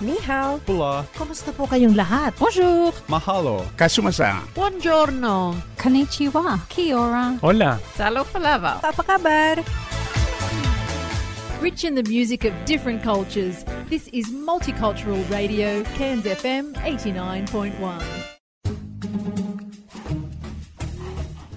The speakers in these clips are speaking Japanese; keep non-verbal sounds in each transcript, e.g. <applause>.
Ni hao. Pula. Kumusta po kayong lahat? Bonjour. Mahalo. Kasumasa. Buongiorno. Konnichiwa. Kia ora. Hola. Salo palava. Apa kabar? Rich in the music of different cultures, this is Multicultural Radio, Cairns FM 89.1.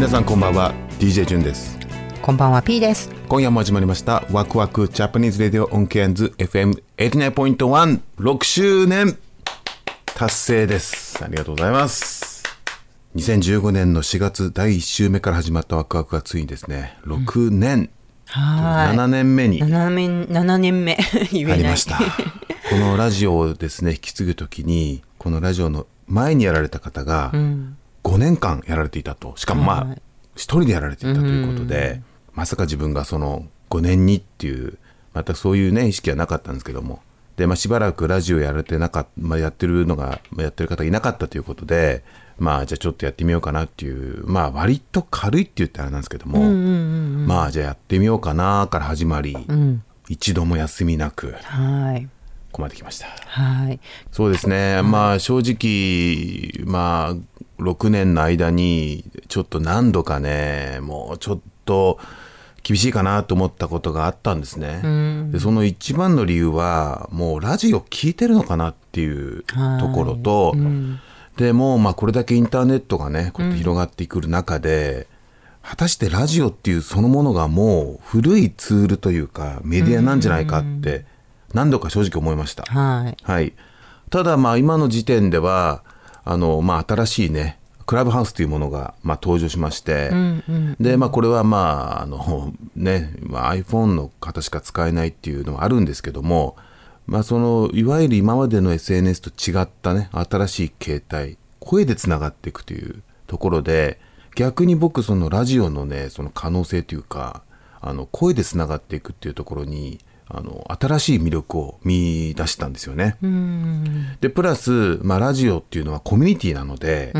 皆さんこんばんは DJ ジュンです。こんばんは P です。今夜も始まりましたワクワクジャパニーズレディオオンケアンズ FM89.16 周年。達成です。ありがとうございます。2015年の4月第1週目から始まったワクワクがついにですね6年、は7年目に。い。7年、7年目。<laughs> 言えない。入りました。このラジオをですね引き継ぐときにこのラジオの前にやられた方が5年間やられていたと。しかもまあはい。一人でやられていたということで、まさか自分がその5年にっていうまたそういうね意識はなかったんですけども。で、まあ、しばらくラジオやられてなかった、まあ、やってるのがまあやってる方がいなかったということでまあじゃあちょっとやってみようかなっていうまあ割と軽いって言ったらあれなんですけども、まあじゃあやってみようかなから始まり、一度も休みなくはい。ここまで来ました。はい。そうですね、まあ正直、まあ6年の間にちょっと何度かね、もうちょっと厳しいかなと思ったことがあったんですね。でその一番の理由は、もうラジオ聞いてるのかなっていうところと、でもうまあこれだけインターネットがね、こうやって広がってくる中で、果たしてラジオっていうそのものがもう古いツールというかメディアなんじゃないかって何度か正直思いました。はい。はい、ただまあ今の時点ではあの、まあ、新しいねクラブハウスというものがまあ登場しまして、でまあこれはまああのね、まあ、iPhone の方しか使えないっていうのはあるんですけども、まあ、そのいわゆる今までの SNS と違ったね新しい形態声でつながっていくというところで逆に僕そのラジオのねその可能性というかあの声でつながっていくっていうところにあの新しい魅力を見出したんですよね。でプラス、まあ、ラジオっていうのはコミュニティなので、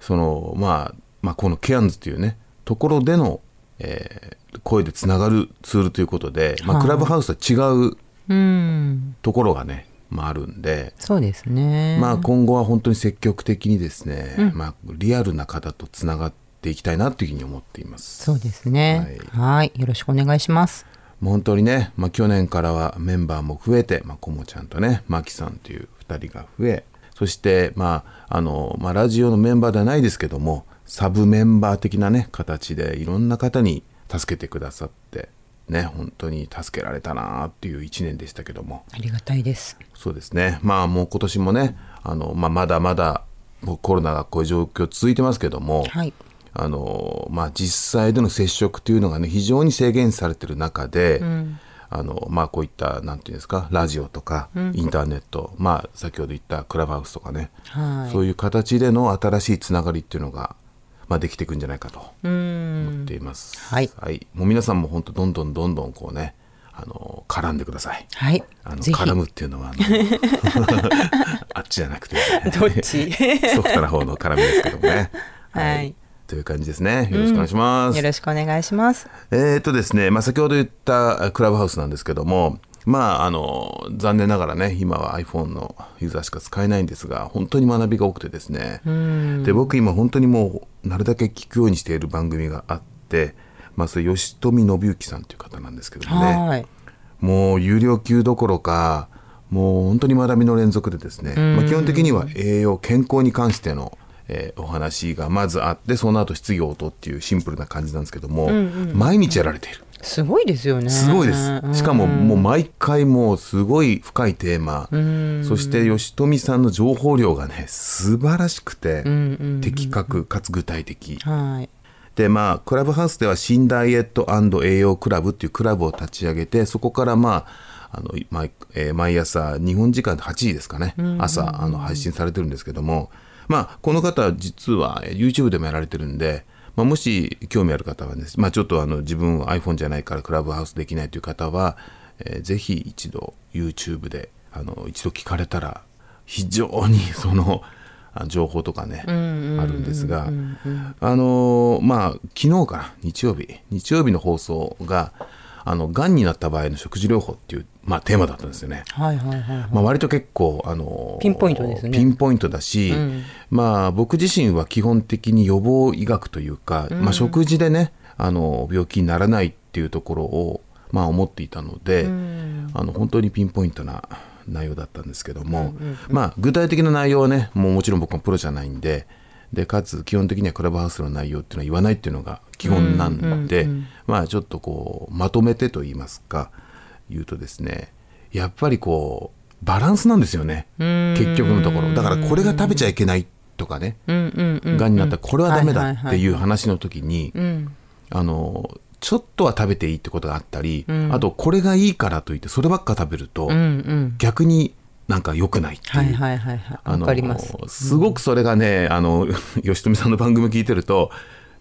そのまあ、まあこのケアンズっていうねところでの、えー声でつながるツールということで、まあ、クラブハウスとは違ううん。ところがね、まあ、あるんで、そうですね。まあ、今後は本当に積極的にですね、まあ、リアルな方とつながっていきたいなというふうに思っています。そうですね。はい。よろしくお願いします。もう本当にね、まあ、去年からはメンバーも増えて、まあ、こもちゃんとね、まきさんという2人が増え、そして、まあ、あの、まあ、ラジオのメンバーではないですけども、サブメンバー的なね、形でいろんな方に助けてくださって、ね、本当に助けられたなっていう1年でしたけども、ありがたいです。そうですね。まあもう今年もね、あの、まあまだまだコロナがこういう状況続いてますけども、はい。あの、まあ実際での接触というのがね、非常に制限されてる中で、あの、まあこういった、なんていうんですか、ラジオとか、インターネット、まあ先ほど言ったクラブハウスとかね、はい。そういう形での新しいつながりっていうのが、まあできていくんじゃないかと思っています。はい。もう皆さんも本当どんどんどんどんこうね、あの、絡んでください。はい。あの絡むっていうのはあの <laughs> あっちじゃなくて、どっち？<laughs> ソフトな方の絡みですけどもね。はいという感じですね。よろしくお願いします。よろしくお願いします。えーっとですね、まあ、先ほど言ったクラブハウスなんですけども、まあ、あの残念ながらね今は iPhone のユーザーしか使えないんですが本当に学びが多くてですねで僕今本当にもうなるだけ聞くようにしている番組があって、まあ、それ吉富信之さんという方なんですけどもねはい。もう有料級どころかもう本当に学びの連続でですね、まあ、基本的には栄養健康に関しての、えーお話がまずあってその後質疑応答っていうシンプルな感じなんですけども、毎日やられている。すごいですよね。すごいです。しかももう毎回もうすごい深いテーマ。そして吉富さんの情報量がね素晴らしくて的確かつ具体的。はい。でまあクラブハウスでは新ダイエット栄養クラブっていうクラブを立ち上げてそこからまああの毎,、えー毎朝日本時間8時ですかね、朝あの配信されてるんですけども、まあ、この方実はえー YouTube でもやられてるんで、まあ、もし興味ある方はね、まあ、ちょっとあの自分は iPhone じゃないからクラブハウスできないという方は、えーぜひ一度 YouTube であの一度聞かれたら非常に <laughs> そのあ情報とかね、あるんですが、あのーまあ昨日かな日曜日日曜日の放送があのがんになった場合の食事療法っていう、まあ、テーマだったんですよね。はいはいはい。まあ、割と結構、あのーピンポイントですね。ピンポイントだし、まあ、僕自身は基本的に予防医学というか、まあ、食事でねあの病気にならないっていうところを、まあ、思っていたので、あの本当にピンポイントな内容だったんですけども、まあ、具体的な内容はねもうもちろん僕もプロじゃないんででかつ基本的にはクラブハウスの内容っていうのは言わないっていうのが基本なんで、まあちょっとこうまとめてと言いますか言うとですねやっぱりこうバランスなんですよね結局のところ。だからこれが食べちゃいけないとかねうんうんうん。がんになったらこれはダメだっていう話の時にあのちょっとは食べていいってことがあったり、あとこれがいいからといってそればっか食べるとうんうん。逆になんか良くないっていう、はいはいはいはい。わかります。すごくそれがね、あの <laughs> 吉富さんの番組聞いてると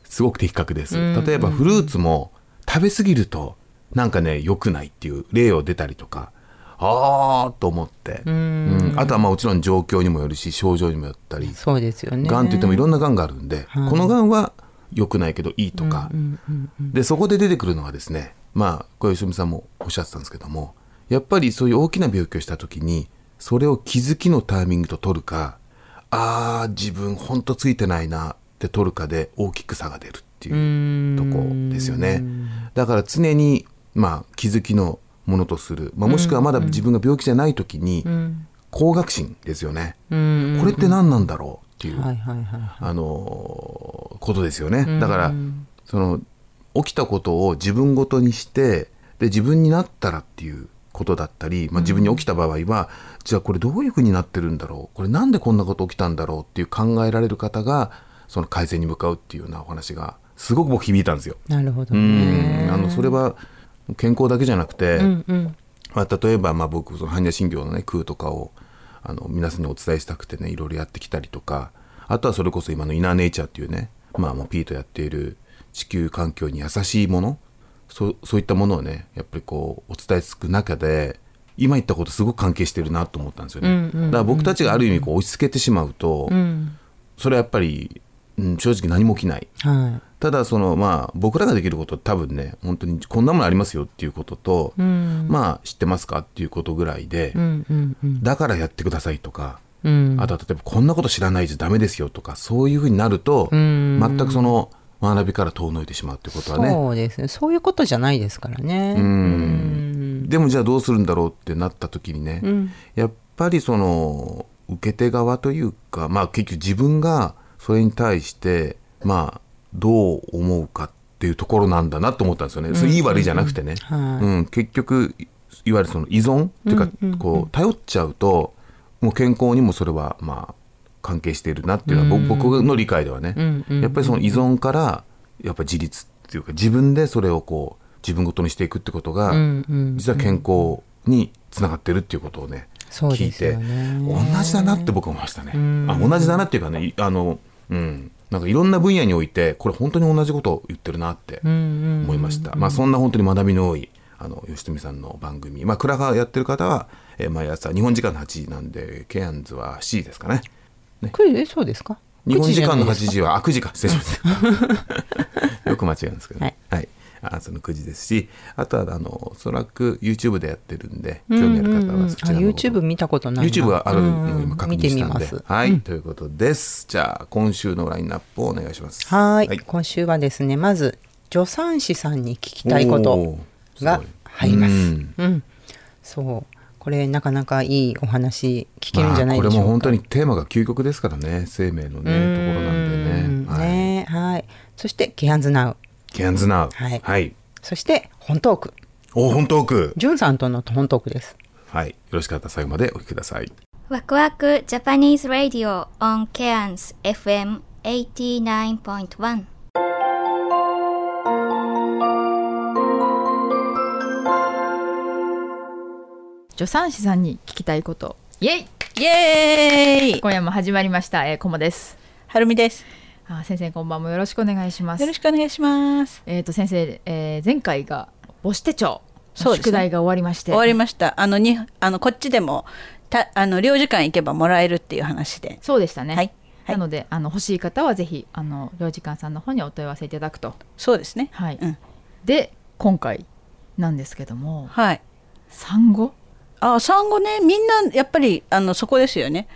すごく的確です。例えばフルーツも食べ過ぎるとなんかね良くないっていう例を出たりとか。あーと思って、うんあとはまあもちろん状況にもよるし症状にもよったりそうですよね。がんって言ってもいろんながんがあるんで、このがんは良くないけどいいとか、でそこで出てくるのはですねまあ小吉美さんもおっしゃってたんですけどもやっぱりそういう大きな病気をした時にそれを気づきのタイミングと取るかあー自分ほんとついてないなって取るかで大きく差が出るっていうとこですよね。だから常にまあ気づきのものとする、まあ、もしくはまだ自分が病気じゃない時に高学心ですよね、これって何なんだろうっていう。あのーことですよね。だから、その起きたことを自分ごとにしてで自分になったらっていうことだったり、まあ、自分に起きた場合は、じゃあこれどういうふうになってるんだろう？これなんでこんなこと起きたんだろうっていう考えられる方がその改善に向かうっていうようなお話がすごく僕響いたんですよ。なるほどうんね。あのそれは健康だけじゃなくて、うんうん。まあ、例えばまあ僕その般若心経のね空とかをあの皆さんにお伝えしたくてねいろいろやってきたりとかあとはそれこそ今のイナーネイチャーっていうねまあもうピートやっている地球環境に優しいものそうそういったものをねやっぱりこうお伝えつく中で今言ったことすごく関係してるなと思ったんですよね、だから僕たちがある意味こう押し付けてしまうと、それはやっぱり、うん、正直何も起きないはただそのまあ僕らができること多分ね本当にこんなものありますよっていうことと、まあ知ってますかっていうことぐらいで、い。うんうんうん。だからやってくださいとか、うん。あとは例えばこんなこと知らないじゃダメですよとかそういうふうになると、全くその学びから遠のいてしまうってことはね。そうですね。そういうことじゃないですからね。うん。でもじゃあどうするんだろうってなった時にね、やっぱりその受け手側というかまあ結局自分がそれに対してまあどう思うかっていうところなんだなと思ったんですよね。それいい悪いじゃなくてね、はい。うん、結局いわゆるその依存っていうか、こう頼っちゃうともう健康にもそれはまあ関係しているなっていうのは僕,、僕の理解ではね、やっぱりその依存からやっぱり自立っていうか自分でそれをこう自分ごとにしていくってことが、実は健康につながってるっていうことをね、聞いて同じだなって僕は思いましたね。あ同じだなっていうかねいあの、うん、なんかいろんな分野においてこれ本当に同じことを言ってるなって思いました。まあそんな本当に学びの多いあの吉富さんの番組、まあ、クラハやってる方は、えー毎朝日本時間の8時なんでケアンズは7時ですかねこれえそうですか？日本時間の8 9じ時はあ9時か。失礼しました。<laughs> よく間違うんですけどね。ははい。い、あその9時ですしあとはあのおそらく YouTube でやってるんで興味ある方はそちらのですかあ YouTube 見たことないな。YouTube があるのをうん今確見認したんで。てみます。はい、ということです。じゃあ今週のラインナップをお願いします。はい。今週はですねまず助産師さんに聞きたいことが入ります。うん。うん。そうこれなかなかいいお話聞けるんじゃないまあ、これでしょうか、も本当にテーマが究極ですからね。生命のねところなんでね。はい。ねはい。そしてケアンズナウケアンズナウはい。はい、そして本トーク。お本トーク。ジュンさんとの本トークです。はい。よろしかったら最後までお聞きください。ワクワク Japanese Radio on Cairns FM 89.1助産師さんに聞きたいこと。イエイ！イエーイ！今夜も始まりました、えー、コモです。はるみです。あ先生こんばんもよろしくお願いします。よろしくお願いします。えっ、と先生、えー、前回が母子手帳そうですね。宿題が終わりまして。終わりました。あのにあのこっちでもたあの領事館行けばもらえるっていう話で。そうでしたね。はい。はい。なのであの欲しい方はぜひあの領事館さんの方にお問い合わせいただくと。そうですね。はい、うん。で今回なんですけども。はい。産後？あ産後ねみんなやっぱりあのそこですよね。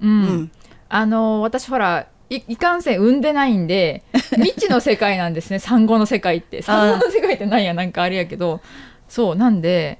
うん、うん。あの私ほらいいかんせん産んでないんで <laughs> 未知の世界なんですね産後の世界って。産後の世界ってなんやなんかあれやけど。そうなんで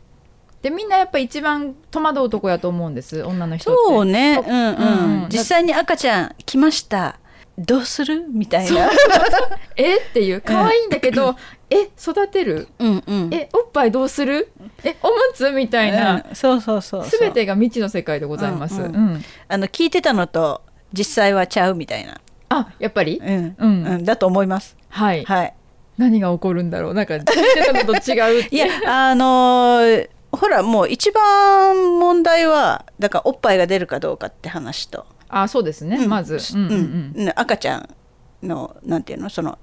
でみんなやっぱ一番戸惑うとこやと思うんです女の人って。そうね。うん。うん、うん。実際に赤ちゃん来ました。どうする？みたいな。<laughs> え？っていう。可愛いんだけど、え育てる？うんうん。えおっぱいどうする？えおむつ？みたいな、うん。そうそうそうすべてが未知の世界でございます、ううん。んあの聞いてたのと実際はちゃうみたいな、あやっぱり、うん。うん。うん、だと思います。はい、はい。何が起こるんだろう？なんか聞いてたのと違うって。<laughs> いやあのーほらもう一番問題はだからおっぱいが出るかどうかって話と、あそうですね、うん。まず、うん。うん。赤ちゃんのなんていうの？その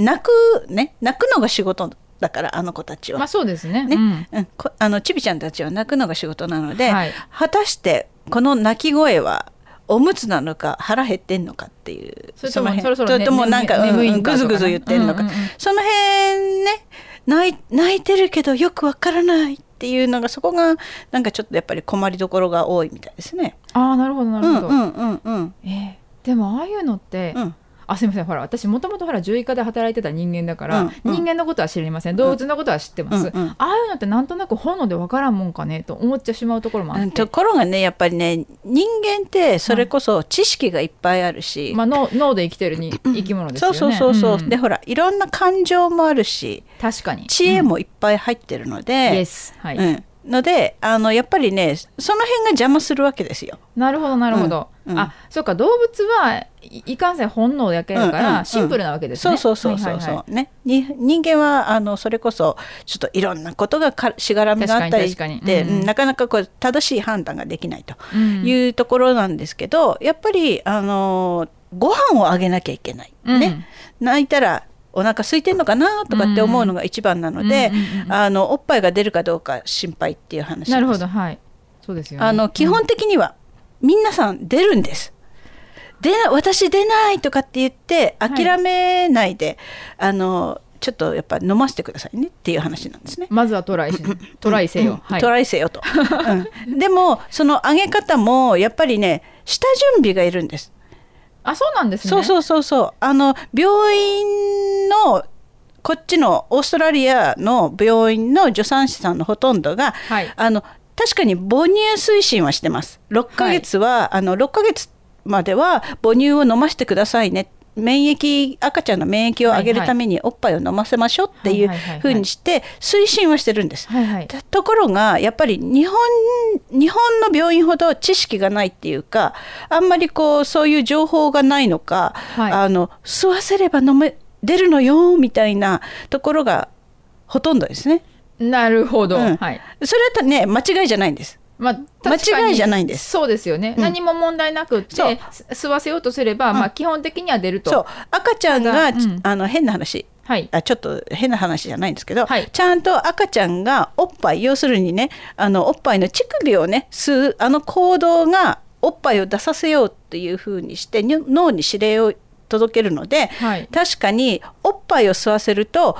泣くね泣くのが仕事だからあの子たちは。まあそうですね。ね。うん。うん、こあのちびちゃんたちは泣くのが仕事なので、はい。果たしてこの泣き声はおむつなのか腹減ってんのかっていうそれともそろそろねなんか、ね。うんぐずぐず言ってんのか、うんうんうん。その辺ね泣い泣いてるけどよくわからないっていうのがそこがなんかちょっとやっぱり困りどころが多いみたいですね。ああなるほどなるほど、うんうんうんうん。えーでもああいうのって、うんあすみません。ほら私もともとほら獣医科で働いてた人間だから、うんうん。人間のことは知りません。動物のことは知ってます、うんうん。ああいうのってなんとなく本能でわからんもんかねと思っちゃしまうところもあって、うんところがねやっぱりね人間ってそれこそ知識がいっぱいあるし、まあ、脳脳で生きてるに生き物ですよね。そうそうそうそう、ん。でほらいろんな感情もあるし確かに。知恵もいっぱい入ってるので、イエスはい、うん、のであのやっぱりねその辺が邪魔するわけですよ。なるほどなるほど、うんうん。あそうか動物はいいかんせん本能だけだかうんうん。うんらシンプルなわけですね、そうそうそうそうそう、はいはいはい。ね。に人間はあのそれこそちょっといろんなことがかしがらみがあったりで、にうんうん。なかなかこう正しい判断ができないと。うん。いうところなんですけど、やっぱりあのご飯をあげなきゃいけない、ね。泣いたらお腹空いてんのかなとかって思うのが一番なので、あのおっぱいが出るかどうか心配っていう話です。なるほどはい。そうですよね。あの基本的には皆さん出るんです。出な私出ないとかって言って諦めないで、あのちょっとやっぱ飲ませてくださいねっていう話なんですね。まずはトライしトライせよ、はい。トライせよと、うん。でもその上げ方もやっぱりね下準備がいるんです。あそうなんですね。そうそうそうそう。あの病院のこっちのオーストラリアの病院の助産師さんのほとんどが、はい。あの確かに母乳推進はしてます。6ヶ月は、あの6ヶ月までは母乳を飲ませてくださいね免疫赤ちゃんの免疫を上げるためにおっぱいを飲ませましょうっていうふうにして推進はしてるんです。はいはい。とところがやっぱり日本日本の病院ほど知識がないっていうかあんまりこうそういう情報がないのか、はい。あの吸わせれば飲め出るのよみたいなところがほとんどですね。なるほど、うん。はい。それはね間違いじゃないんです。まあ、間違いじゃないんです。そうですよね、うん。何も問題なくって吸わせようとすれば、まあ、基本的には出ると。赤ちゃんが、うん。あの変な話。はい。あちょっと変な話じゃないんですけど、はい。ちゃんと赤ちゃんがおっぱい要するにねあのおっぱいの乳首をね吸うあの行動がおっぱいを出させようっていうふうにしてに脳に指令を届けるので、はい。確かにおっぱいを吸わせると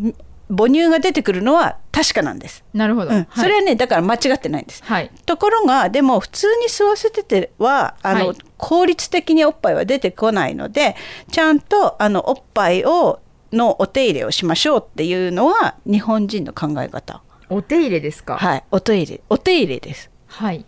ん母乳が出てくるのは確かなんです。なるほど、うん。はい。それはねだから間違ってないんです。はい。ところがでも普通に吸わせててはあの、はい。効率的におっぱいは出てこないのでちゃんとあのおっぱいをのお手入れをしましょうっていうのは日本人の考え方。お手入れですか？はい。お手入れ。お手入れです。はい。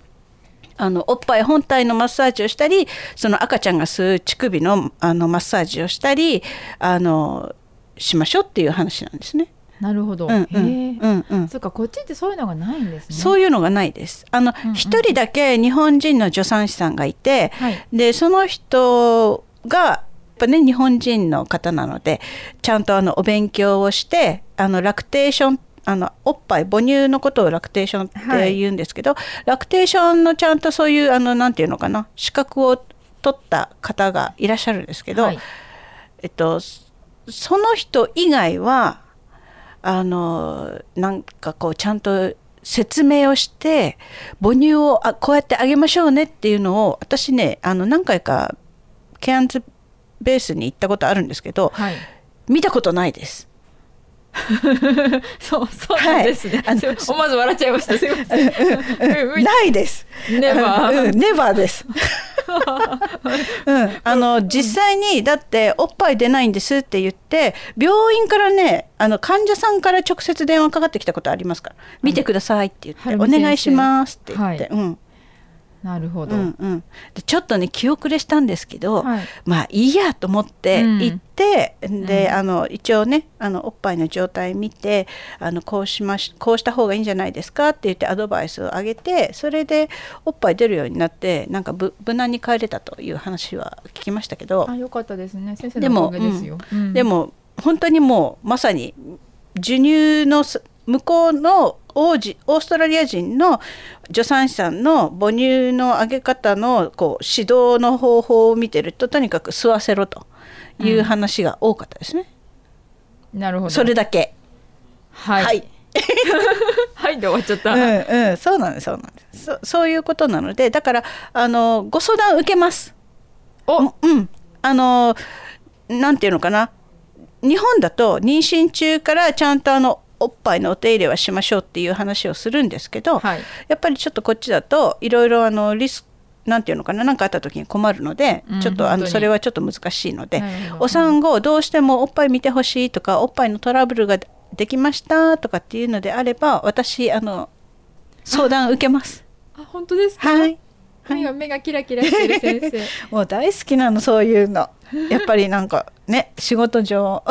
あのおっぱい本体のマッサージをしたりその赤ちゃんが吸う乳首のあのマッサージをしたりあのしましょうっていう話なんですね。なるほど、うんうんうんうん。そっかこっちってそういうのがないんですね。そういうのがないです。あの一、人だけ日本人の助産師さんがいて、はい。でその人がやっぱね日本人の方なのでちゃんとあのお勉強をしてあのラクテーションあのおっぱい母乳のことをラクテーションって言うんですけど、ラクテーションのちゃんとそういうあのなんていうのかな資格を取った方がいらっしゃるんですけど、はい。えっとその人以外はあのなんかこうちゃんと説明をして母乳をあこうやってあげましょうねっていうのを私ねあの何回かケアンズベースに行ったことあるんですけど、はい見たことないです。<laughs> そうそうなんですね、はい。思わず笑っちゃいました。すいません。うんないです。ネバーうん、ネバーです。<laughs> うん、あの実際にだっておっぱい出ないんですって言って病院からねあの患者さんから直接電話かかってきたことありますから見てくださいって言って、お願いしますって言って、はい。うんなるほど、うんうん、でちょっとね気遅れしたんですけど、はい。まあいいやと思ってうん。行って、であの一応ねあのおっぱいの状態見てあのこうしましこうした方がいいんじゃないですかって言ってアドバイスをあげてそれでおっぱい出るようになってなんかぶ無難に帰れたという話は聞きましたけどあよかったですね。先生でものおかげですよ、うん。でも本当にもうまさに授乳のす向こうの王子オーストラリア人の助産師さんの母乳のあげ方のこう指導の方法を見てるととにかく吸わせろという話が多かったですね。なるほど。それだけ。はい。はい。<laughs> はい。で終わっちゃった、うんうん、そうなんですそうなんです。そそういうことなのでだからあのご相談受けます。お。うん。あのなんていうのかな。日本だと妊娠中からちゃんとあのおっぱいのお手入れはしましょうっていう話をするんですけど、はい。やっぱりちょっとこっちだといろいろあのリスクなんていうのかな何かあった時に困るので、うんちょっとあのそれはちょっと難しいのでお産後どうしてもおっぱい見てほしいとかおっぱいのトラブルができましたとかっていうのであれば私あの相談受けます。あ本当ですか、はい目が目がキラキラしてる先生。<laughs> もう大好きなのそういうの。やっぱりなんか <laughs> ね仕事上。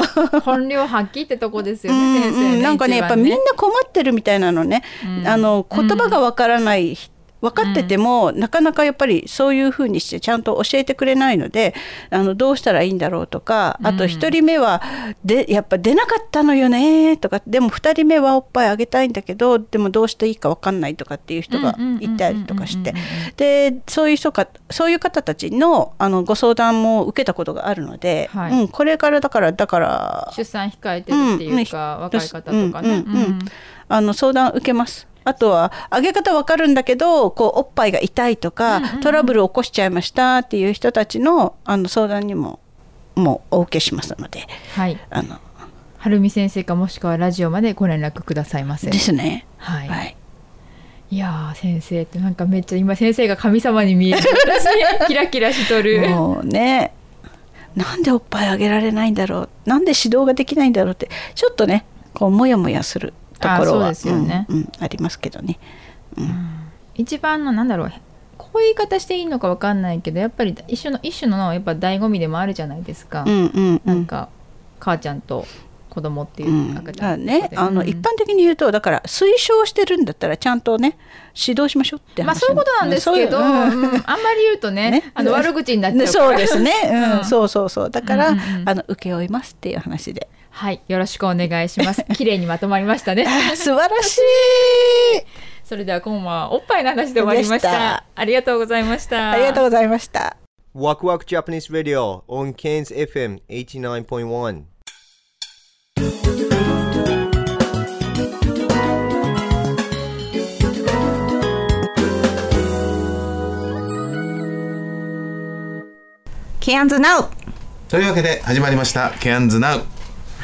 本領発揮ってとこですようんね、先生うんなんかね一番やっぱみんな困ってるみたいなのね、うん。あの言葉がわからない、分かってても、なかなかやっぱりそういうふうにしてちゃんと教えてくれないのであのどうしたらいいんだろうとかあと1人目はでやっぱ出なかったのよねとかでも2人目はおっぱいあげたいんだけどでもどうしていいか分かんないとかっていう人がいたりとかしてでそういう人かそういう方たちのあのご相談も受けたことがあるので、はいうん、これからだからだから出産控えてるっていうか、うん若い方とかね、うんうんうんあの相談受けます。あとは上げ方わかるんだけどこうおっぱいが痛いとか、トラブルを起こしちゃいましたっていう人たちのあの相談にももうお受けしますので。はい。あのはるみ先生かもしくはラジオまでご連絡くださいませ。ですね。はい、はい、いやー先生ってなんかめっちゃ今先生が神様に見える。私 <laughs> キラキラしとる。もうねなんでおっぱいあげられないんだろう。なんで指導ができないんだろうってちょっとねこうモヤモヤするところは。ありますけどね。一番のなんだろうこういう言い方していいのかわかんないけどやっぱり一種の一種のやっぱ醍醐味でもあるじゃないですか、うんうんうん。なんか母ちゃんと子供っていううん、赤ちゃんとかで。ねあの、うん。一般的に言うとだから推奨してるんだったらちゃんとね指導しましょうって話まあそういうことなんですけど、そうん。うん。あんまり言うとねね。あの悪口になっちゃうねから。そうですね、うん。うん。そうそうそう。だから、うんうんうん。あの請け負いますっていう話ではいよろしくお願いします。<laughs> 綺麗にまとまりましたね。<laughs> 素晴らしい。<laughs> それでは今晩はおっぱいの話で終わりました。でした。ありがとうございました。ありがとうございました。Waku Waku Japanese Radio on Cairns FM 89.1. ケアンズナウというわけで始まりました「ケアンズナウ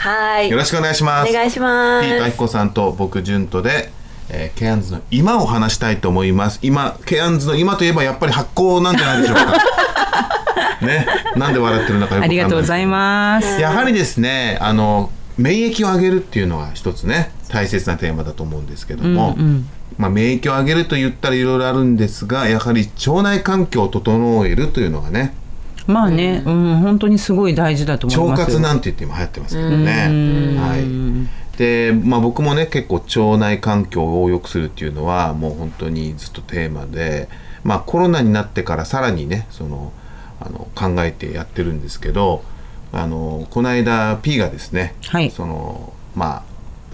はい。よろしくお願いします。お願いします。ピートアキコさんと僕ジュントで、えーケアンズの今を話したいと思います。今ケアンズの今といえばやっぱり発酵なんじゃないでしょうか。<laughs> ね。なんで笑ってるのかよくわかんないありがとうございます。やはりですねあの免疫を上げるっていうのは一つね大切なテーマだと思うんですけども、うんうん。まあ、免疫を上げると言ったらいろいろあるんですがやはり腸内環境を整えるというのがねまあね、うん、本当にすごい大事だと思い腸ますよ。活なんて言って今流行ってますけどね。うん。はい、で、まあ、僕もね結構腸内環境を良くするっていうのはもう本当にずっとテーマで、まあ、コロナになってからさらにねそのあの考えてやってるんですけどあのこの間 P がですね、はい。そのまあ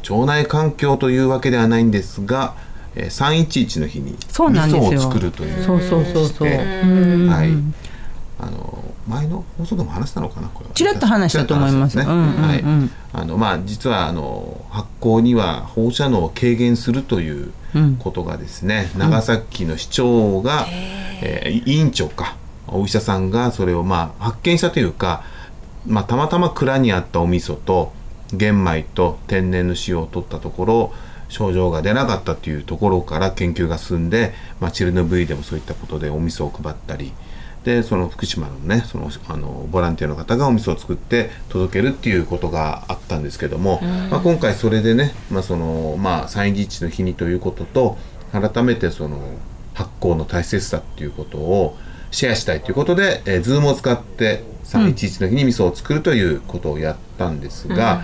腸内環境というわけではないんですが、えー、311の日に味噌を作るというそうそうそうそう。はいあの前の放送でも話したのかなこれは。ちらっと話したと思います。ね。うんうんうん。はい。あのまあ実はあの発酵には放射能を軽減するといううん。ことがですね、長崎の市長が、えー委員長かお医者さんがそれをまあ発見したというか、まあ、たまたま蔵にあったお味噌と玄米と天然の塩を取ったところ症状が出なかったというところから研究が進んで、まあ、チェルノブイリでもそういったことでお味噌を配ったりでその福島のねそのあのボランティアの方がお味噌を作って届けるっていうことがあったんですけども、まあ、今回それでね、まあそのまあ、311の日にということと改めてその発酵の大切さっていうことをシェアしたいということで、えー、ズームを使って311の日に味噌を作るということをやったんですが、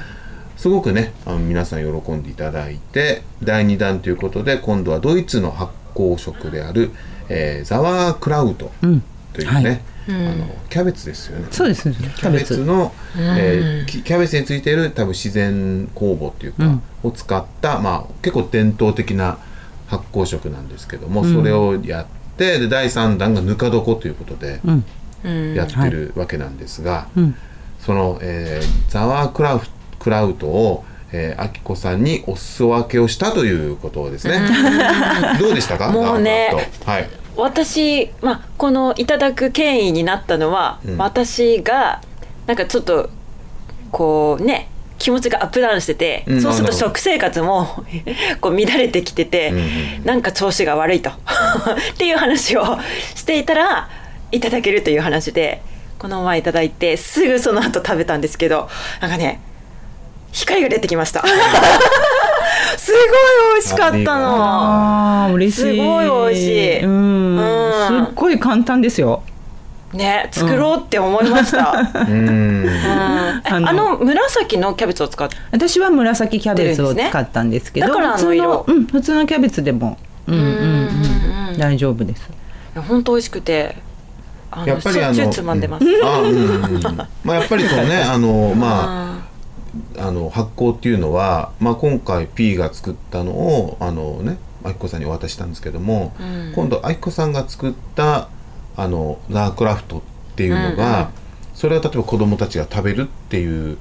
すごくねあの皆さん喜んでいただいて第2弾ということで今度はドイツの発酵食である、えーザワークラウトというね、あのキャベツですよね。そうです。キキャベツ。の、えーキキャベツについている多分自然酵母っていうか、を使った、まあ、結構伝統的な発酵食なんですけども、それをやってで第3弾がぬか床ということでやってるわけなんですが、ん。その、えーザワークラウクラウトをえきこさんにお裾分けをしたということをですね。どうでしたか？もうね。ザワークラウト。はい。私、まあ、このいただく権威になったのは、うん。私がなんかちょっとこうね気持ちがアップダウンしてて、うん。そうすると食生活も <laughs> こう乱れてきてて、うんうんなんか調子が悪いと。<laughs> っていう話をしていたらいただけるという話でこの前いただいてすぐその後食べたんですけどなんかね光が出てきました <laughs> すごい美味しかったの。あー嬉しい。すごい美味しい。うん。うん。すっごい簡単ですよ。ね作ろうって思いました、うん。ああのの紫のキャベツを使って。私は紫キャベツを使ったんですけどだからあ普通の色。のうん普通のキャベツでもうんうんうん大丈夫です。本当美味しくてあのやっぱりあのうつまんでます、あうん。うんうん。まあやっぱりそうねあのまああの発酵っていうのは、まあ、今回 P が作ったのをあのねあきこさんにお渡ししたんですけども、今度あきこさんが作ったあのラークラフトっていうのが、うんうん。それは例えば子供たちが食べるっていう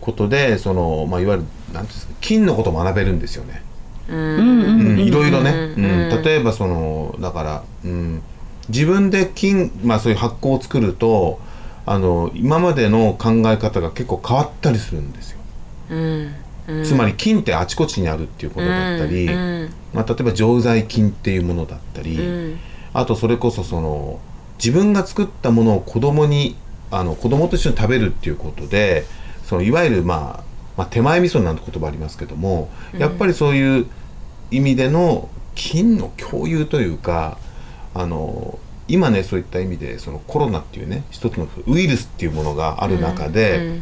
ことでその、まあ、いわゆるなんですか菌のことを学べるんですよね。うんいろいろね、うん例えばそのだから、うん、自分で菌、まあ、そういう発酵を作るとあの今までの考え方が結構変わったりするんですよ。うん。うん。つまり菌ってあちこちにあるっていうことだったり、うん。まあ、例えば常在菌っていうものだったり、うん。あとそれこそその自分が作ったものを子供にあの子供と一緒に食べるっていうことでそのいわゆる、まあ、まあ手前味噌なんて言葉ありますけども、やっぱりそういう意味での菌の共有というかあの今ねそういった意味でそのコロナっていうね一つのウイルスっていうものがある中で、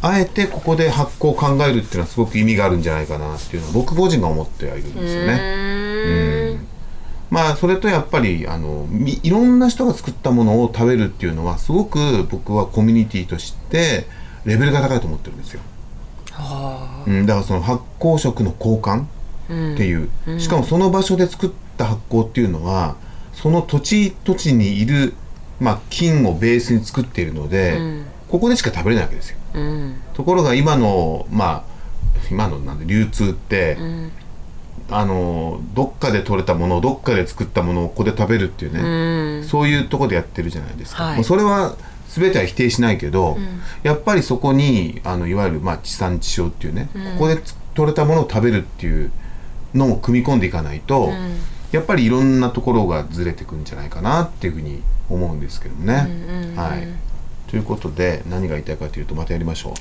あえてここで発酵を考えるっていうのはすごく意味があるんじゃないかなっていうのは僕個人が思ってはいるんですよね。うん。まあそれとやっぱりあのみいろんな人が作ったものを食べるっていうのはすごく僕はコミュニティとしてレベルが高いと思ってるんですよ。うん、だからその発酵食の交換っていう、しかもその場所で作った発酵っていうのはその土地土地にいる、まあ、菌をベースに作っているので、ここでしか食べれないわけですよ。うん。ところが今のまあ今のなんで流通って、あのどっかで取れたものをどっかで作ったものをここで食べるっていうね、うん。そういうところでやってるじゃないですか、はい。それは全ては否定しないけど、やっぱりそこにあのいわゆるまあ地産地消っていうね、ここでつ取れたものを食べるっていうのを組み込んでいかないと、やっぱりいろんなところがずれてくんじゃないかなっていうふうに思うんですけどね。はいということで何が言いたいかというとまたやりましょ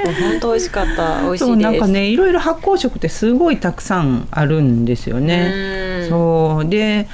う。も <laughs> う本当美味しかった美味しいですそうなんかねいろいろ発酵食ってすごいたくさんあるんですよね。そうで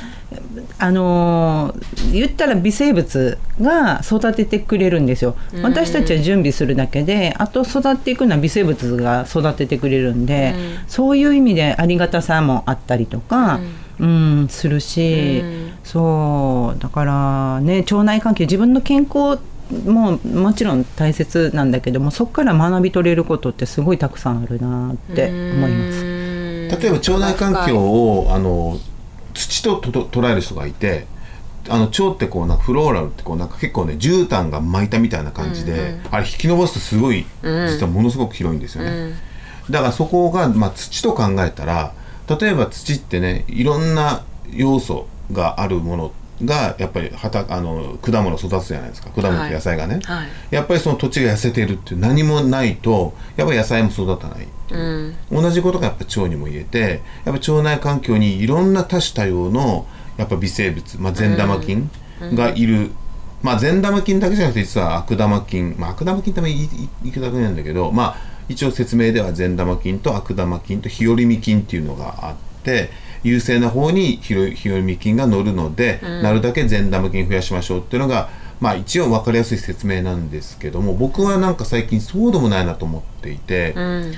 あのー言ったら微生物が育ててくれるんですよ。私たちは準備するだけであと育っていくのは微生物が育ててくれるんで、そういう意味でありがたさもあったりとか、うん。するし、そうだからね腸内環境自分の健康ももちろん大切なんだけどもそこから学び取れることってすごいたくさんあるなって思います。例えば腸内環境をあの土ととと捉える人がいてあの腸ってこうなんかフローラルってこうなんか結構ね絨毯が巻いたみたいな感じで、あれ引き伸ばすとすごい実はものすごく広いんですよね、だからそこが、まあ、土と考えたら例えば土ってねいろんな要素があるものがやっぱり畑あの果物育つじゃないですか。果物と野菜がね、はい。やっぱりその土地が痩せてるっていう何もないとやっぱり野菜も育たないう。ん。同じことがやっぱ腸にも言えてやっぱ腸内環境にいろんな多種多様のやっぱ微生物、まあ、善玉菌がいる、まあ善玉菌だけじゃなくて実は悪玉菌。まあ悪玉菌ってあんまり言い言い方がないんだけどまあ一応説明では善玉菌と悪玉菌と日和見菌っていうのがあって優勢な方に日和日和見菌が乗るので、うん。なるだけ善玉菌増やしましょうっていうのがまあ一応分かりやすい説明なんですけども僕はなんか最近そうでもないなと思っていて、うん。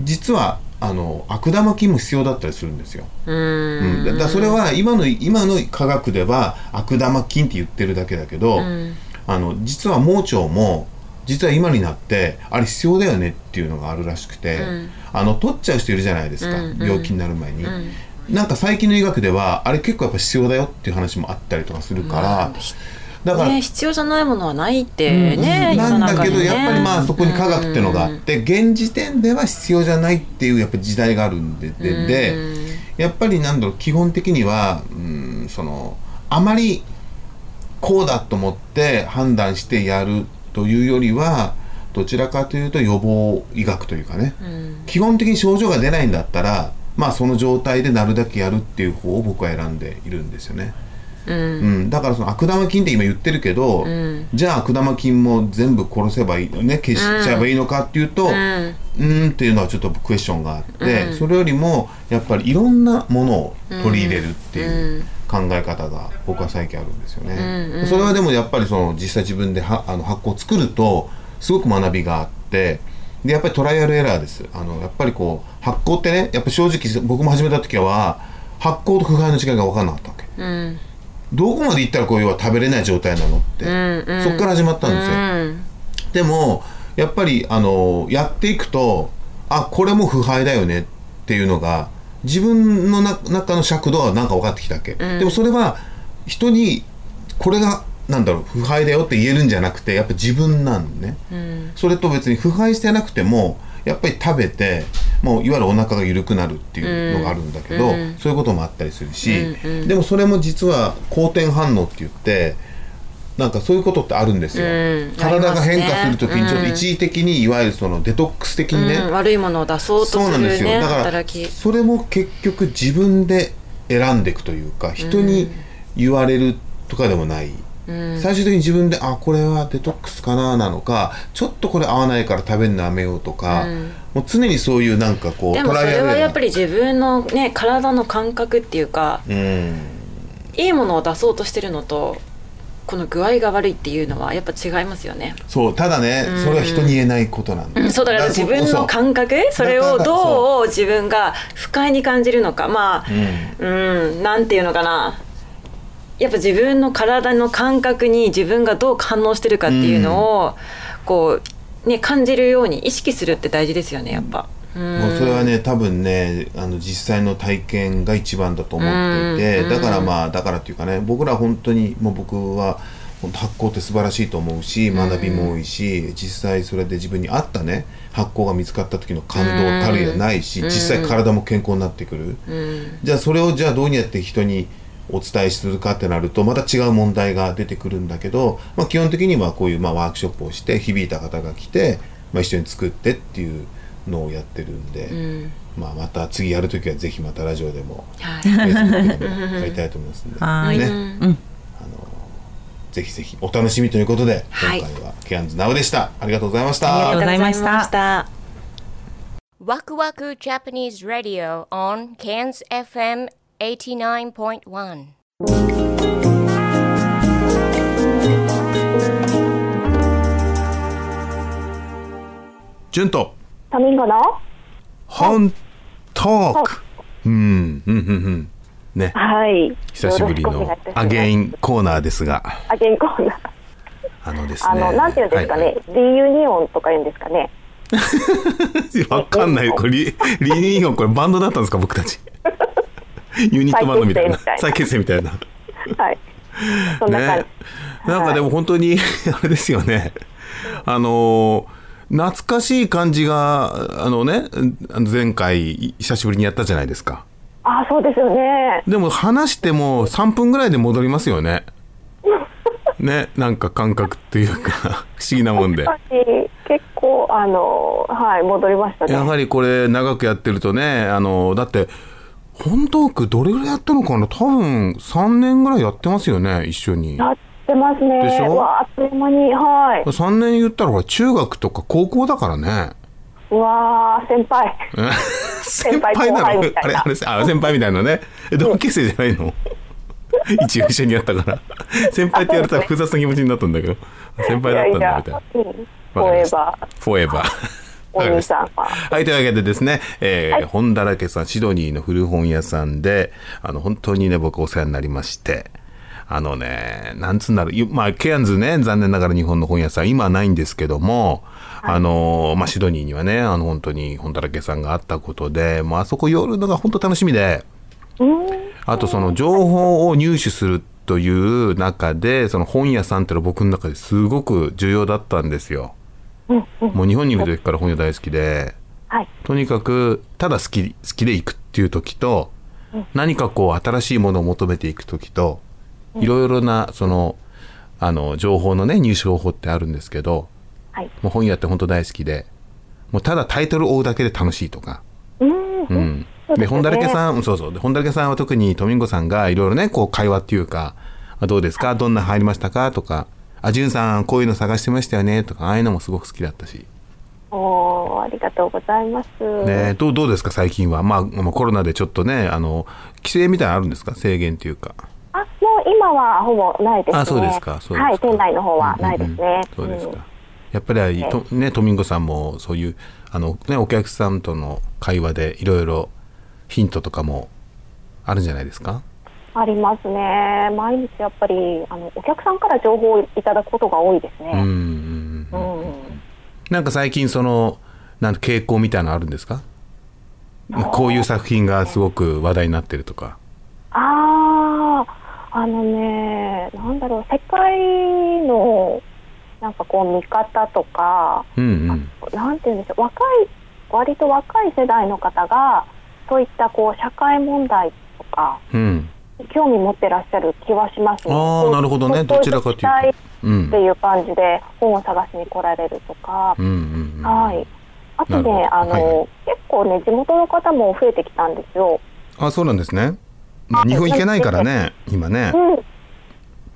実はあの悪玉菌も必要だったりするんですよ。ううん、ん。だだからそれは今の今の科学では悪玉菌って言ってるだけだけど、うん。あの実は盲腸も実は今になってあれ必要だよねっていうのがあるらしくて、うん。あの取っちゃう人いるじゃないですか、うんうん。病気になる前に。うんなんか最近の医学ではあれ結構やっぱ必要だよっていう話もあったりとかするから、だから、ね、必要じゃないものはないってね、世なんだけどねやっぱりまあそこに科学っていうのがあって、現時点では必要じゃないっていうやっぱ時代があるんででで、やっぱりなんだろう基本的にはうんそのあまりこうだと思って判断してやるというよりはどちらかというと予防医学というかね、基本的に症状が出ないんだったらまあその状態でなるだけやるっていう方を僕は選んでいるんですよね。うん。うん、だからその悪玉菌って今言ってるけど、うん。じゃあ悪玉菌も全部殺せばいいね消しちゃえばいいのかっていうと、ううん。ーんっていうのはちょっとクエスチョンがあって、うん。それよりもやっぱりいろんなものを取り入れるっていう考え方が僕は最近あるんですよね。それはでもやっぱりその実際自分ではあの発酵を作るとすごく学びがあってでやっぱりトライアルエラーです。あのやっぱりこう発酵ってねやっぱ正直僕も始めた時は発酵と腐敗の違いが分かんなかったわけ。うん。どこまで行ったらこう要は食べれない状態なのって、うんそこから始まったんですよ、うん。でもやっぱりあのやっていくとあこれも腐敗だよねっていうのが自分のな中の尺度はなんか分かってきたわけ、うん。でもそれは人にこれがなんだろう腐敗だよって言えるんじゃなくてやっぱ自分なんね。うん。それと別に腐敗してなくてもやっぱり食べてもういわゆるお腹が緩くなるっていうのがあるんだけど、うん。そういうこともあったりするし、うんうん。でもそれも実は好転反応って言ってなんかそういうことってあるんですよ、うん。体が変化するときにちょっとうん。一時的にいわゆるそのデトックス的にね、うん。悪いものを出そうとそうするなんですよ。ねだからそれも結局自分で選んでいくというか人に言われるとかでもない、うん。最終的に自分であこれはデトックスかななのかちょっとこれ合わないから食べるのやめようとか、うん。もう常にそういうなんかこうでもそれはやっぱり自分のね体の感覚っていうかうん。いいものを出そうとしてるのとこの具合が悪いっていうのはやっぱ違いますよね。そうただね、うん。それは人に言えないことなんだ。ようん、そうだから自分の感覚それをどう自分が不快に感じるのか。まあうんなんていうのかなやっぱ自分の体の感覚に自分がどう反応してるかっていうのを、こうね感じるように意識するって大事ですよねやっぱ。うん。もうそれはね多分ねあの実際の体験が一番だと思っていて、うん。だからまあだからっていうかね僕ら本当にもう僕は本当発酵って素晴らしいと思うし学びも多いし、実際それで自分に合ったね発酵が見つかった時の感動たるやないし、うん。実際体も健康になってくる、うん。じゃあそれをじゃあどうやって人にお伝えするかってなるとまた違う問題が出てくるんだけど、まあ、基本的にはこういうまあワークショップをして響いた方が来て、まあ、一緒に作ってっていうのをやってるんで、うん。まあ、また次やるときはぜひまたラジオでも、はい。やりたいと思いますんで、<laughs> はいね。うん。ぜひぜひお楽しみということで、はい。今回はケアンズナウでした。ありがとうございました。ありがとうございました。ありがとうございました。ワクワク Japanese Radio on Cairns FM 89.1. ジュンとタミンゴの本トークうんうんうんうんねはい。久しぶりのよろしくお願いいたしますアゲインコーナーですがあ、のですねあの、なんていうんですかね、はいリユニオンとか言うんですかね？<laughs> わかんない。これ、リリニーオン、これバンドだったんですか、僕たち。<laughs> ユニットバンドみたいな。再再結成みたいな。はい。そんな感じ。ね。なんかでも本当に、<laughs> あれですよね。あのー、懐かしい感じが、あのね、前回、久しぶりにやったじゃないですか。あ、そうですよね。でも話しても3分ぐらいで戻りますよね。<laughs> ね、なんか感覚っていうか、不思議なもんで。結構、あの、はい、戻りましたね。やはりこれ長くやってるとね、あの、だって、本当区どれぐらいやったのかな？多分3年ぐらいやってますよね、一緒に。やってますね。でしょ？うわあっという間に、はい。3年言ったらほら中学とか高校だからね。うわー、先輩。先輩後なのあれ。あれあ先輩みたいなね。え同級生じゃないの？一応一緒にやったから。先輩って言われたら複雑な気持ちになったんだけど。先輩だったんだみたいな。いやいや、うんフォーエバー、フォーエバー。お兄さんは。はい、というわけでですね、えー本だらけさん、シドニーの古本屋さんで、あの、本当にね、僕お世話になりまして、あのね、なんつうんだろう、いまあ、ケアンズね、残念ながら日本の本屋さん、今はないんですけども、あの、まあ、シドニーにはね、あの、本当に本だらけさんがあったことで、もうあそこ寄るのが本当楽しみで、あとその情報を入手するという中で、その本屋さんってのは僕の中ですごく重要だったんですよ。もう日本にいる時から本屋大好きで、はい。とにかくただ好き好きで行くっていう時と、うん何かこう新しいものを求めていく時と、いろいろなそのあの情報のね入手方法ってあるんですけど、はい。もう本屋って本当大好きでもうただタイトルを追うだけで楽しいとか。うん。でねで本だらけさんそうそうで本だらけさんは特にトミンゴさんがいろいろねこう会話っていうかあどうですか？どんな入りましたか？とかあじゅんさんこういうの探してましたよねとかああいうのもすごく好きだったし。おーありがとうございます。ね、どうどうですか最近は、まあ、まあコロナでちょっとねあの規制みたいなのあるんですか？制限っていうか。あ、もう今はほぼないですね。あそうですかそうですか。はい、店内の方はないですね。そうですか、んやっぱりとねトミンゴさんもそういうあの、ね、お客さんとの会話でいろいろヒントとかもあるんじゃないですか？ありますね。毎日やっぱりあのお客さんから情報をいただくことが多いですね。うんうん。なんか最近そのなんか傾向みたいなのあるんですか？こういう作品がすごく話題になってるとかああ、あのね、なんだろう、世界のなんかこう見方とか、うんうんなんていうんでしょう、若い、割と若い世代の方が、そういったこう社会問題とか、うん興味持ってらっしゃる気はしますね。ああなるほどねどちらかというとっていう感じで本を探しに来られるとか、うんうんうんはい。あとね、あの、どはいはい結構ね、地元の方も増えてきたんですよ。あそうなんですね、まあ、日本行けないからね今ねうん。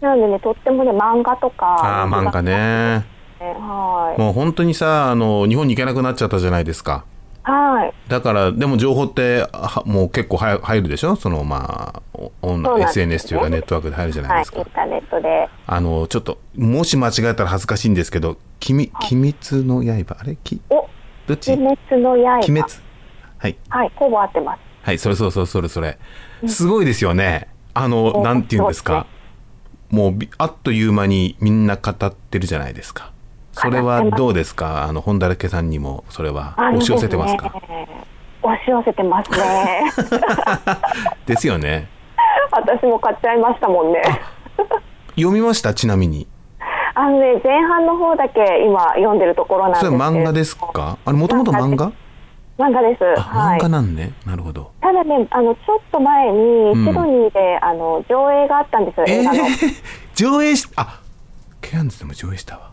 なのでね、とってもね、漫画とか。ああ漫画ねねはい。もう本当にさあの日本に行けなくなっちゃったじゃないですかはい。だからでも情報ってはもう結構は入るでしょ？そのまあおオンね SNS というかネットワークで入るじゃないはい、ですか、インターネットで。あのちょっともし間違えたら恥ずかしいんですけど「きみ鬼滅の刃」あれ？きおどっち？鬼滅の刃。鬼滅。はい。はい、ほぼ合ってます。はいそれそうそうそれそれ。すごいですよね。あのうん。なんて言うんですか。もうびあっという間にみんな語ってるじゃないですかそれはどうですか？あの本だらけさんにもそれは押し寄せてますか？ね押し寄せてますね。<laughs> ですよね。私も買っちゃいましたもんね。読みました？ちなみに。あのね、前半の方だけ今読んでるところなんですそれ漫画ですか？あれもともと漫画？漫画です。はい。漫画。なんね。なるほど。ただね、あの、ちょっと前に、うん。シドニーで、あの、上映があったんですよ、映画の。上映しあケアンズでも上映したわ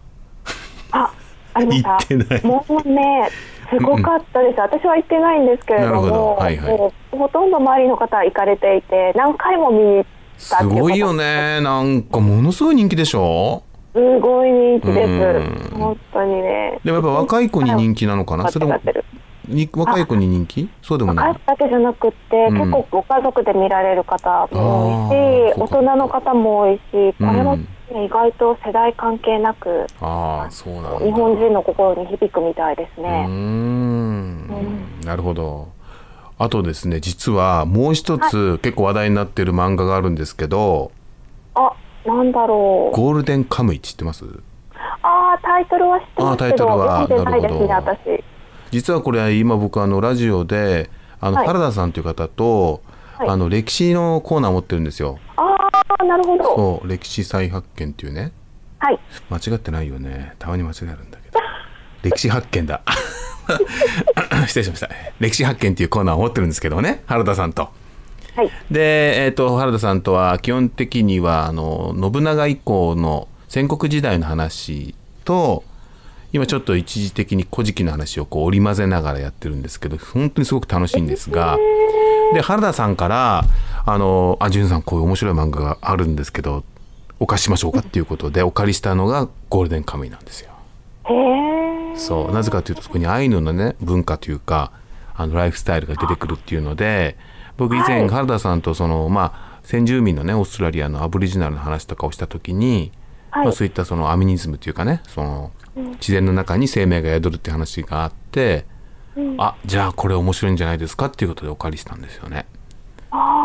あ、ありました。もうね、すごかったです。私は行ってないんですけれどなるほど。も、はいはい。もうほとんど周りの方は行かれていて、何回も見に行ったすごいよね。なんかものすごい人気でしょ？すごい人気でうす。本当にね。でもやっぱ若い子に人気なのかな？それもに若い子に人気？そうでもない。若いだけじゃなくって、うん。結構ご家族で見られる方も多いし、大人の方も多いし、これも、ね意外と世代関係なく、ああそうなんだ。日本人の心に響くみたいですね。ん。なるほど。あとですね実はもう一つ結構話題になってる漫画があるんですけどあ、なんだろ「ゴールデンカムイ」知ってます？ああ、タイトルは知ってますけど、あータイトルはないですね、なるほ私。実はこれ今僕あのラジオであのはい。原田さんという方と、はい。あの歴史のコーナー持ってるんですよ。ああ、なるほど。そう歴史再発見っていうね。はい。間違ってないよね。たまに間違えるんだけど。歴史発見だ。<laughs> 失礼しました。歴史発見っていうコーナーを持ってるんですけどね。原田さんと。はい、で、えー、と原田さんとは基本的にはあの信長以降の戦国時代の話と今ちょっと一時的に古事記の話をこう織り交ぜながらやってるんですけど本当にすごく楽しいんですが。で原田さんから「あのあ潤さんこういう面白い漫画があるんですけどお貸ししましょうか」っていうことでお借りしたのが「ゴールデンカムイ」なんですよ。そう。なぜかというとそこにアイヌのね文化というかあのライフスタイルが出てくるっていうので僕以前原田さんとその、まあ、先住民のねオーストラリアのアブリジナルの話とかをした時に、はい。まあ、そういったそのアミニズムというかねそのうん。自然の中に生命が宿るっていう話があって、うん。あじゃあこれ面白いんじゃないですかっていうことでお借りしたんですよね。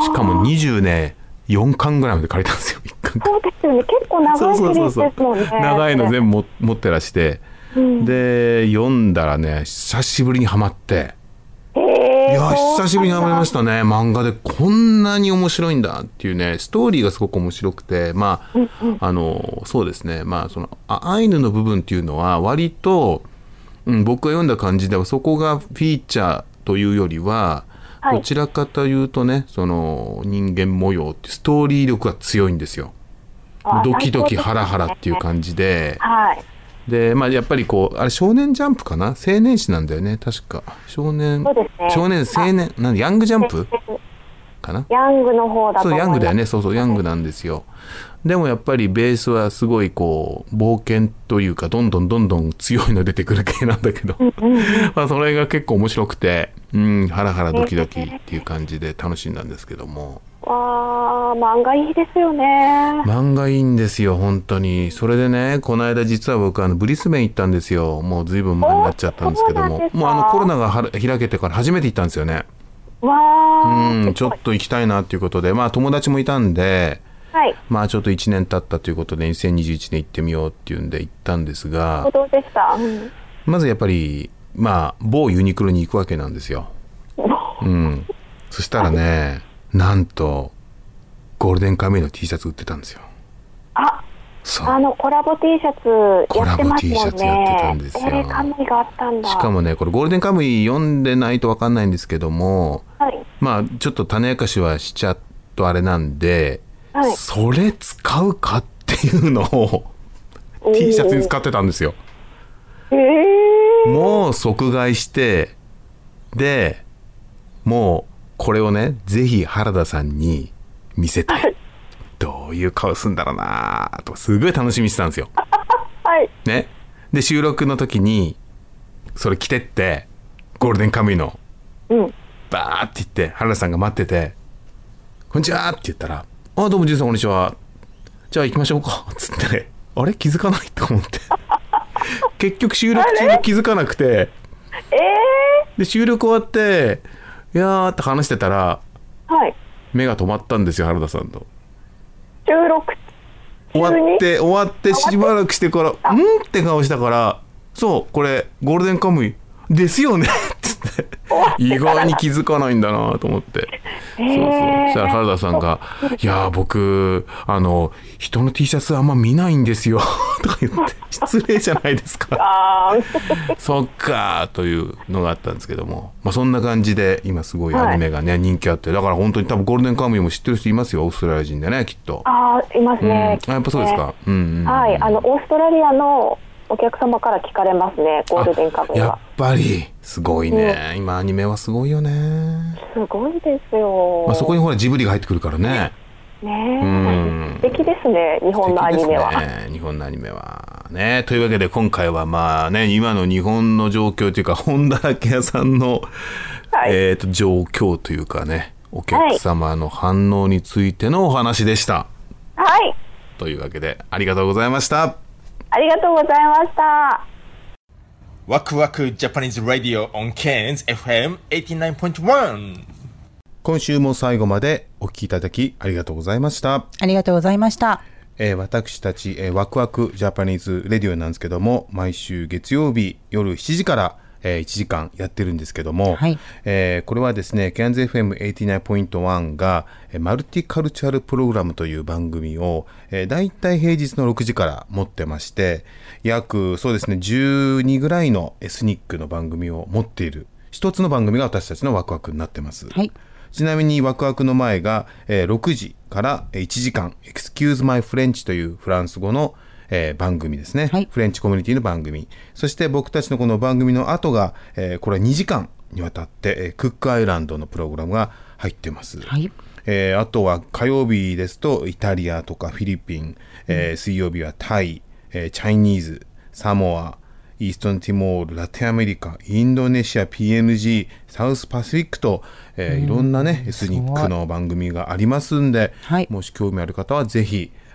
しかも20ね4巻ぐらいまで借りたんですよ <laughs> 1巻そうですよね。結構長いシリーズですもんね。長いの全部も持ってらして、うんで読んだらね久しぶりにはまって。へえ。いや久しぶりにハマりましたね漫画でこんなに面白いんだっていうねストーリーがすごく面白くてまああのそうですねまあそのあアイヌの部分っていうのは割と、うん、僕が読んだ感じではそこがフィーチャーというよりは、はい。どちらかというとねその人間模様ってストーリー力が強いんですよ。あドキドキハラハラっていう感じで。はい。でまあやっぱりこうあれ少年ジャンプかな？青年誌なんだよね確か。少年ね。少年青年なんヤングジャンプ？かな？ヤングの方だとそう。ヤングだよね。そうそうヤングなんですよでもやっぱりベースはすごいこう冒険というかどんどんどんどん強いの出てくる系なんだけど。<laughs> まあそれが結構面白くてうんハラハラドキドキっていう感じで楽しんだんですけども。わあ、漫画いいですよね。漫画いいんですよ本当に。それでねこの間実は僕あのブリスベン行ったんですよ。もうずいぶん前になっちゃったんですけども。もうあのコロナがは開けてから初めて行ったんですよね。わあ。うんちょっと行きたいなっていうことで。まあ友達もいたんではい。まあちょっと1年経ったということで2021年行ってみようっていうんで行ったんですがどうでした。うん。まずやっぱりまあ某ユニクロに行くわけなんですよ <laughs> うんそしたらねなんとゴールデンカムイの T シャツ売ってたんですよあ、そうあのコラボ T シャツやってますもんね。コラボ T シャツやってたんですよえー、カムイがあったんだ。しかもねこれゴールデンカムイ読んでないと分かんないんですけどもはい。まあちょっと種明かしはしちゃっとあれなんで、はいそれ使うかっていうのを T シャツに使ってたんですよ。えー、もう即買いしてでもうこれをねぜひ原田さんに見せたいどういう顔すんだろうなとすごい楽しみにしてたんですよ。<laughs> はい。ね、で収録の時にそれ着てってゴールデンカムイのうん。バーって言って原田さんが待ってて「こんにちは」って言ったら「あどうもじいさんこんにちは」じゃあ行きましょうか。っ <laughs> つって。あれ？気づかないと思って。<laughs> 結局収録中に気づかなくて。えで収録終わって「いやー」って話してたらー、はい。目が止まったんですよ原田さんと。収録。終わって終わってしばらくしてから「うん?」って顔したから「そうこれゴールデンカムイですよね」っ <laughs> て <laughs> 意外に気づかないんだなと思って。そうそうそしたら原田さんが「いやー僕あの人の T シャツあんま見ないんですよ」<laughs> とか言って失礼じゃないですか。あー <laughs> そっかーというのがあったんですけども、まあ、そんな感じで今すごいアニメがね、人気あってだから本当に多分ゴールデンカムイも知ってる人いますよオーストラリア人でねきっと。あー、いますうん、ね。あやっぱそうですか。うんうんうんはい。あのオーストラリアのお客様から聞かれますね。ゴールデンカムイやっは。ぱりすごいね、今アニメはすごいよね、すごいですよ。まあ、そこにほらジブリが入ってくるからねねうん素敵ですね。日本のアニメは。ね日本のアニメはねというわけで今回はまあね今の日本の状況というか本だらけ屋さんの、えー、と状況というかねお客様の反応についてのお話でした、はい。というわけでありがとうございましたありがとうございました。ワクワクジャパニーズラディオ on Cairns FM 89.1今週も最後までお聞きいただきありがとうございましたありがとうございました。えー私たち、えーワクワクジャパニーズレディオなんですけども毎週月曜日夜7時から、えー1時間やってるんですけども、えーこれはですね CANZFM89.1 が、えーマルティカルチャルプログラムという番組を、えー、大体平日の6時から持ってまして約そうですね12ぐらいのエスニックの番組を持っている一つの番組が私たちのワクワクになってます。ちなみにワクワクの前が、えー6時からえー1時間「Excuse My French」というフランス語の、えー番組ですね、フレンチコミュニティの番組。そして僕たちのこの番組の後が、えーこれは2時間にわたって、えークックアイランドのプログラムが入ってます、えーあとは火曜日ですとイタリアとかフィリピン、えー水曜日はタイ、えーチャイニーズサモアイーストンティモール、ラテンアメリカ、インドネシア、PNG、サウスパシフィックと、えーいろんなね、エスニックの番組がありますんで、もし興味ある方はぜひ、